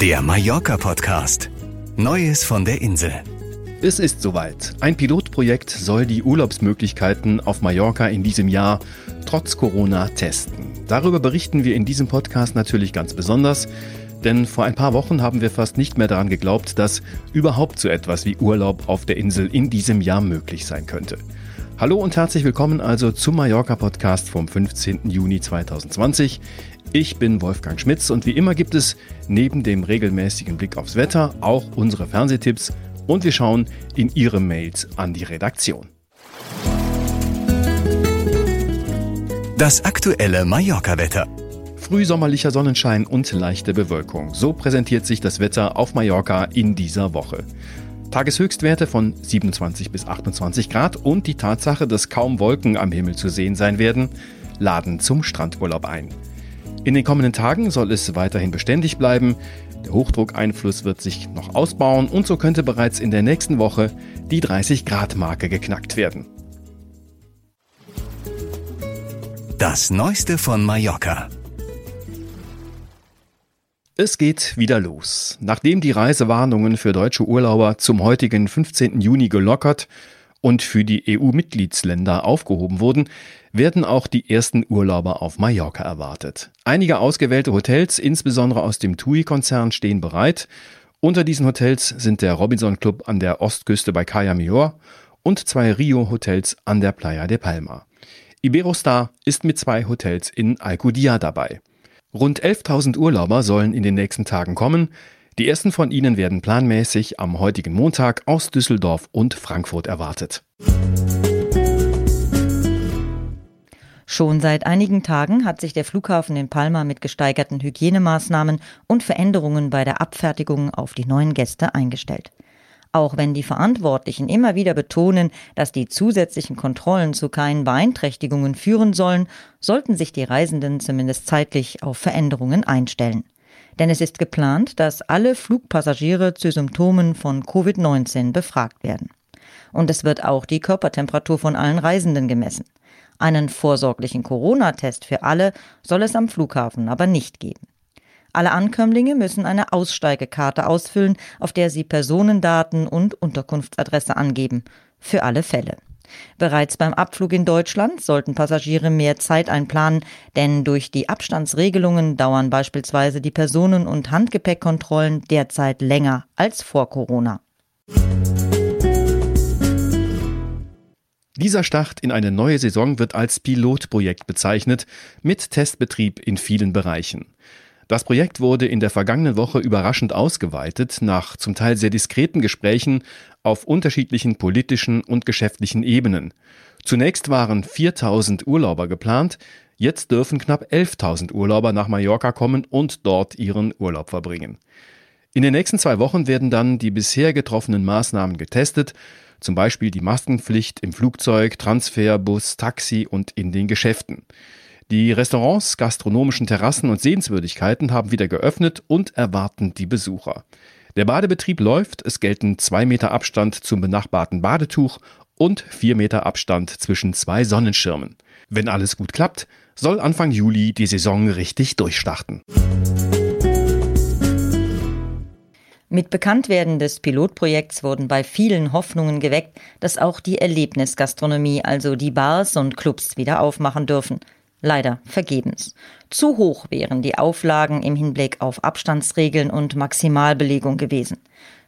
Der Mallorca-Podcast. Neues von der Insel. Es ist soweit. Ein Pilotprojekt soll die Urlaubsmöglichkeiten auf Mallorca in diesem Jahr trotz Corona testen. Darüber berichten wir in diesem Podcast natürlich ganz besonders, denn vor ein paar Wochen haben wir fast nicht mehr daran geglaubt, dass überhaupt so etwas wie Urlaub auf der Insel in diesem Jahr möglich sein könnte. Hallo und herzlich willkommen also zum Mallorca Podcast vom 15. Juni 2020. Ich bin Wolfgang Schmitz und wie immer gibt es neben dem regelmäßigen Blick aufs Wetter auch unsere Fernsehtipps und wir schauen in Ihre Mails an die Redaktion. Das aktuelle Mallorca-Wetter. Frühsommerlicher Sonnenschein und leichte Bewölkung. So präsentiert sich das Wetter auf Mallorca in dieser Woche. Tageshöchstwerte von 27 bis 28 Grad und die Tatsache, dass kaum Wolken am Himmel zu sehen sein werden, laden zum Strandurlaub ein. In den kommenden Tagen soll es weiterhin beständig bleiben. Der Hochdruckeinfluss wird sich noch ausbauen und so könnte bereits in der nächsten Woche die 30 Grad Marke geknackt werden. Das Neueste von Mallorca. Es geht wieder los. Nachdem die Reisewarnungen für deutsche Urlauber zum heutigen 15. Juni gelockert und für die EU-Mitgliedsländer aufgehoben wurden, werden auch die ersten Urlauber auf Mallorca erwartet. Einige ausgewählte Hotels, insbesondere aus dem TUI-Konzern, stehen bereit. Unter diesen Hotels sind der Robinson Club an der Ostküste bei Caya Mior und zwei Rio-Hotels an der Playa de Palma. Iberostar ist mit zwei Hotels in Alcudia dabei. Rund 11.000 Urlauber sollen in den nächsten Tagen kommen. Die ersten von ihnen werden planmäßig am heutigen Montag aus Düsseldorf und Frankfurt erwartet. Schon seit einigen Tagen hat sich der Flughafen in Palma mit gesteigerten Hygienemaßnahmen und Veränderungen bei der Abfertigung auf die neuen Gäste eingestellt. Auch wenn die Verantwortlichen immer wieder betonen, dass die zusätzlichen Kontrollen zu keinen Beeinträchtigungen führen sollen, sollten sich die Reisenden zumindest zeitlich auf Veränderungen einstellen. Denn es ist geplant, dass alle Flugpassagiere zu Symptomen von Covid-19 befragt werden. Und es wird auch die Körpertemperatur von allen Reisenden gemessen. Einen vorsorglichen Corona-Test für alle soll es am Flughafen aber nicht geben. Alle Ankömmlinge müssen eine Aussteigekarte ausfüllen, auf der sie Personendaten und Unterkunftsadresse angeben. Für alle Fälle. Bereits beim Abflug in Deutschland sollten Passagiere mehr Zeit einplanen, denn durch die Abstandsregelungen dauern beispielsweise die Personen- und Handgepäckkontrollen derzeit länger als vor Corona. Dieser Start in eine neue Saison wird als Pilotprojekt bezeichnet, mit Testbetrieb in vielen Bereichen. Das Projekt wurde in der vergangenen Woche überraschend ausgeweitet, nach zum Teil sehr diskreten Gesprächen auf unterschiedlichen politischen und geschäftlichen Ebenen. Zunächst waren 4000 Urlauber geplant, jetzt dürfen knapp 11.000 Urlauber nach Mallorca kommen und dort ihren Urlaub verbringen. In den nächsten zwei Wochen werden dann die bisher getroffenen Maßnahmen getestet, zum Beispiel die Maskenpflicht im Flugzeug, Transfer, Bus, Taxi und in den Geschäften. Die Restaurants, gastronomischen Terrassen und Sehenswürdigkeiten haben wieder geöffnet und erwarten die Besucher. Der Badebetrieb läuft, es gelten zwei Meter Abstand zum benachbarten Badetuch und vier Meter Abstand zwischen zwei Sonnenschirmen. Wenn alles gut klappt, soll Anfang Juli die Saison richtig durchstarten. Mit Bekanntwerden des Pilotprojekts wurden bei vielen Hoffnungen geweckt, dass auch die Erlebnisgastronomie, also die Bars und Clubs wieder aufmachen dürfen. Leider vergebens. Zu hoch wären die Auflagen im Hinblick auf Abstandsregeln und Maximalbelegung gewesen.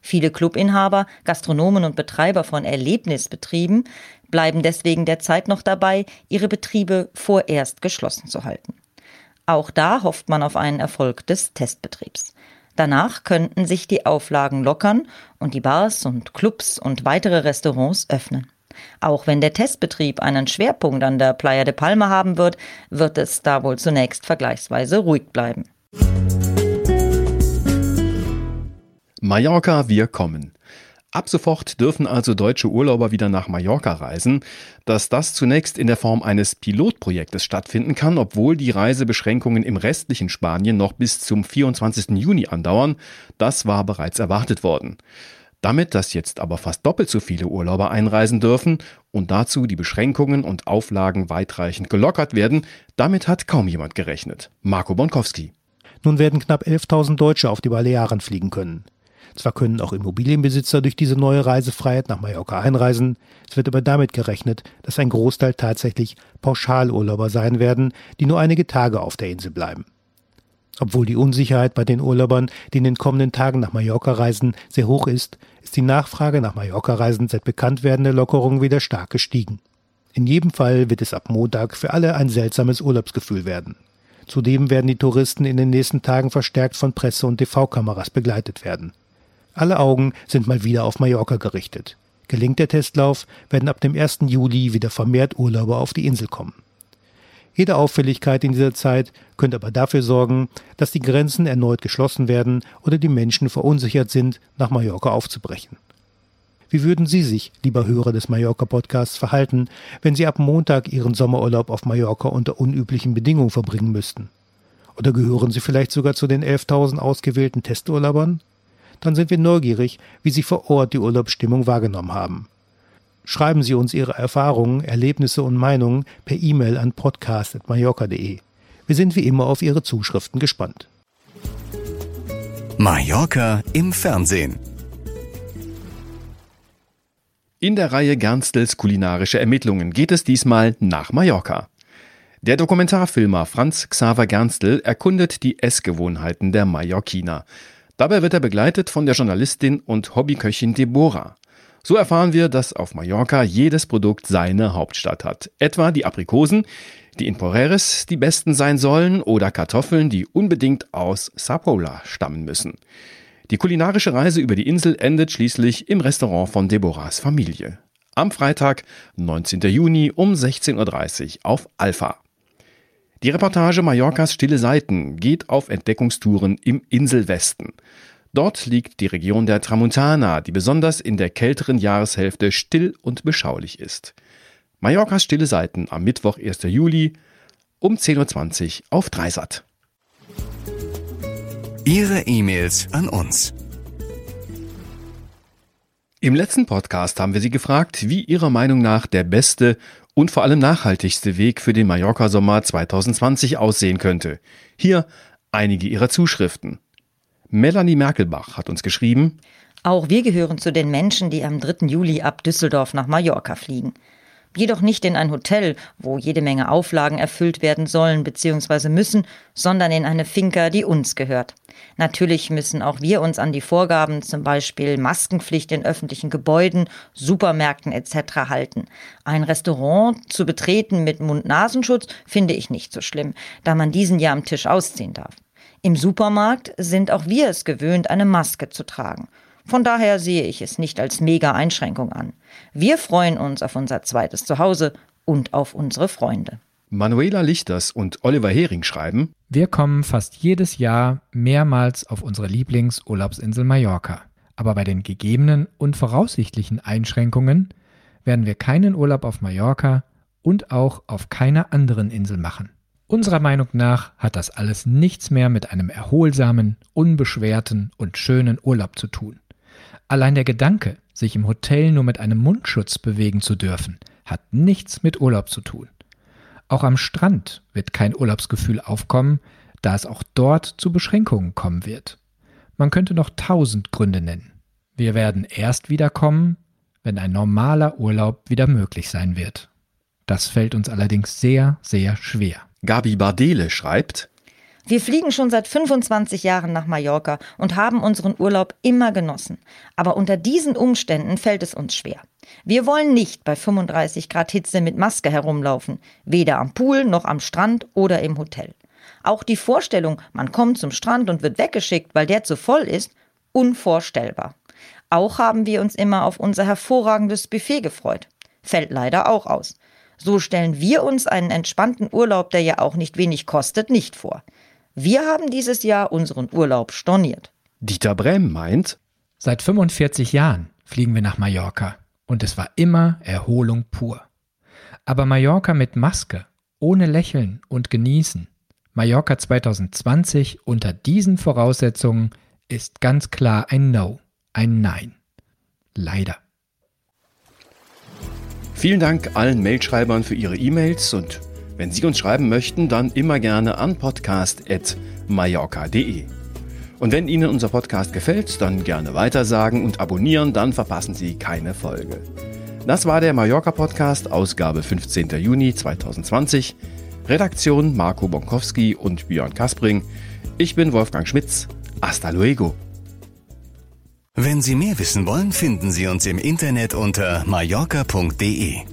Viele Clubinhaber, Gastronomen und Betreiber von Erlebnisbetrieben bleiben deswegen derzeit noch dabei, ihre Betriebe vorerst geschlossen zu halten. Auch da hofft man auf einen Erfolg des Testbetriebs. Danach könnten sich die Auflagen lockern und die Bars und Clubs und weitere Restaurants öffnen. Auch wenn der Testbetrieb einen Schwerpunkt an der Playa de Palma haben wird, wird es da wohl zunächst vergleichsweise ruhig bleiben. Mallorca, wir kommen. Ab sofort dürfen also deutsche Urlauber wieder nach Mallorca reisen. Dass das zunächst in der Form eines Pilotprojektes stattfinden kann, obwohl die Reisebeschränkungen im restlichen Spanien noch bis zum 24. Juni andauern, das war bereits erwartet worden. Damit, dass jetzt aber fast doppelt so viele Urlauber einreisen dürfen und dazu die Beschränkungen und Auflagen weitreichend gelockert werden, damit hat kaum jemand gerechnet. Marco Bonkowski. Nun werden knapp 11.000 Deutsche auf die Balearen fliegen können. Zwar können auch Immobilienbesitzer durch diese neue Reisefreiheit nach Mallorca einreisen, es wird aber damit gerechnet, dass ein Großteil tatsächlich Pauschalurlauber sein werden, die nur einige Tage auf der Insel bleiben. Obwohl die Unsicherheit bei den Urlaubern, die in den kommenden Tagen nach Mallorca reisen, sehr hoch ist, ist die Nachfrage nach Mallorca-Reisen seit Bekanntwerden der Lockerung wieder stark gestiegen. In jedem Fall wird es ab Montag für alle ein seltsames Urlaubsgefühl werden. Zudem werden die Touristen in den nächsten Tagen verstärkt von Presse- und TV-Kameras begleitet werden. Alle Augen sind mal wieder auf Mallorca gerichtet. Gelingt der Testlauf, werden ab dem 1. Juli wieder vermehrt Urlauber auf die Insel kommen. Jede Auffälligkeit in dieser Zeit könnte aber dafür sorgen, dass die Grenzen erneut geschlossen werden oder die Menschen verunsichert sind, nach Mallorca aufzubrechen. Wie würden Sie sich, lieber Hörer des Mallorca-Podcasts, verhalten, wenn Sie ab Montag Ihren Sommerurlaub auf Mallorca unter unüblichen Bedingungen verbringen müssten? Oder gehören Sie vielleicht sogar zu den 11.000 ausgewählten Testurlaubern? Dann sind wir neugierig, wie Sie vor Ort die Urlaubsstimmung wahrgenommen haben. Schreiben Sie uns Ihre Erfahrungen, Erlebnisse und Meinungen per E-Mail an podcast.mallorca.de. Wir sind wie immer auf Ihre Zuschriften gespannt. Mallorca im Fernsehen. In der Reihe Gernstels kulinarische Ermittlungen geht es diesmal nach Mallorca. Der Dokumentarfilmer Franz Xaver Gernstel erkundet die Essgewohnheiten der Mallorquiner. Dabei wird er begleitet von der Journalistin und Hobbyköchin Deborah. So erfahren wir, dass auf Mallorca jedes Produkt seine Hauptstadt hat. Etwa die Aprikosen, die in Poreres die besten sein sollen, oder Kartoffeln, die unbedingt aus Sapola stammen müssen. Die kulinarische Reise über die Insel endet schließlich im Restaurant von Deborahs Familie. Am Freitag, 19. Juni um 16.30 Uhr auf Alpha. Die Reportage Mallorcas Stille Seiten geht auf Entdeckungstouren im Inselwesten. Dort liegt die Region der Tramuntana, die besonders in der kälteren Jahreshälfte still und beschaulich ist. Mallorcas Stille Seiten am Mittwoch, 1. Juli um 10.20 Uhr auf Dreisat. Ihre E-Mails an uns. Im letzten Podcast haben wir Sie gefragt, wie Ihrer Meinung nach der beste und vor allem nachhaltigste Weg für den Mallorca-Sommer 2020 aussehen könnte. Hier einige Ihrer Zuschriften. Melanie Merkelbach hat uns geschrieben, Auch wir gehören zu den Menschen, die am 3. Juli ab Düsseldorf nach Mallorca fliegen jedoch nicht in ein Hotel, wo jede Menge Auflagen erfüllt werden sollen bzw. müssen, sondern in eine Finca, die uns gehört. Natürlich müssen auch wir uns an die Vorgaben, zum Beispiel Maskenpflicht in öffentlichen Gebäuden, Supermärkten etc. halten. Ein Restaurant zu betreten mit Mund-Nasenschutz finde ich nicht so schlimm, da man diesen ja am Tisch ausziehen darf. Im Supermarkt sind auch wir es gewöhnt, eine Maske zu tragen. Von daher sehe ich es nicht als Mega-Einschränkung an. Wir freuen uns auf unser zweites Zuhause und auf unsere Freunde. Manuela Lichters und Oliver Hering schreiben, Wir kommen fast jedes Jahr mehrmals auf unsere Lieblingsurlaubsinsel Mallorca. Aber bei den gegebenen und voraussichtlichen Einschränkungen werden wir keinen Urlaub auf Mallorca und auch auf keiner anderen Insel machen. Unserer Meinung nach hat das alles nichts mehr mit einem erholsamen, unbeschwerten und schönen Urlaub zu tun. Allein der Gedanke, sich im Hotel nur mit einem Mundschutz bewegen zu dürfen, hat nichts mit Urlaub zu tun. Auch am Strand wird kein Urlaubsgefühl aufkommen, da es auch dort zu Beschränkungen kommen wird. Man könnte noch tausend Gründe nennen. Wir werden erst wiederkommen, wenn ein normaler Urlaub wieder möglich sein wird. Das fällt uns allerdings sehr, sehr schwer. Gabi Bardele schreibt, wir fliegen schon seit 25 Jahren nach Mallorca und haben unseren Urlaub immer genossen. Aber unter diesen Umständen fällt es uns schwer. Wir wollen nicht bei 35 Grad Hitze mit Maske herumlaufen, weder am Pool noch am Strand oder im Hotel. Auch die Vorstellung, man kommt zum Strand und wird weggeschickt, weil der zu voll ist, unvorstellbar. Auch haben wir uns immer auf unser hervorragendes Buffet gefreut. Fällt leider auch aus. So stellen wir uns einen entspannten Urlaub, der ja auch nicht wenig kostet, nicht vor. Wir haben dieses Jahr unseren Urlaub storniert. Dieter Brehm meint, Seit 45 Jahren fliegen wir nach Mallorca und es war immer Erholung pur. Aber Mallorca mit Maske, ohne Lächeln und Genießen, Mallorca 2020 unter diesen Voraussetzungen ist ganz klar ein No, ein Nein. Leider. Vielen Dank allen Mailschreibern für ihre E-Mails und wenn Sie uns schreiben möchten, dann immer gerne an podcast@ mallorca.de. Und wenn Ihnen unser Podcast gefällt, dann gerne weitersagen und abonnieren, dann verpassen Sie keine Folge. Das war der Mallorca Podcast, Ausgabe 15. Juni 2020. Redaktion Marco Bonkowski und Björn Kaspring. Ich bin Wolfgang Schmitz. Hasta luego. Wenn Sie mehr wissen wollen, finden Sie uns im Internet unter mallorca.de.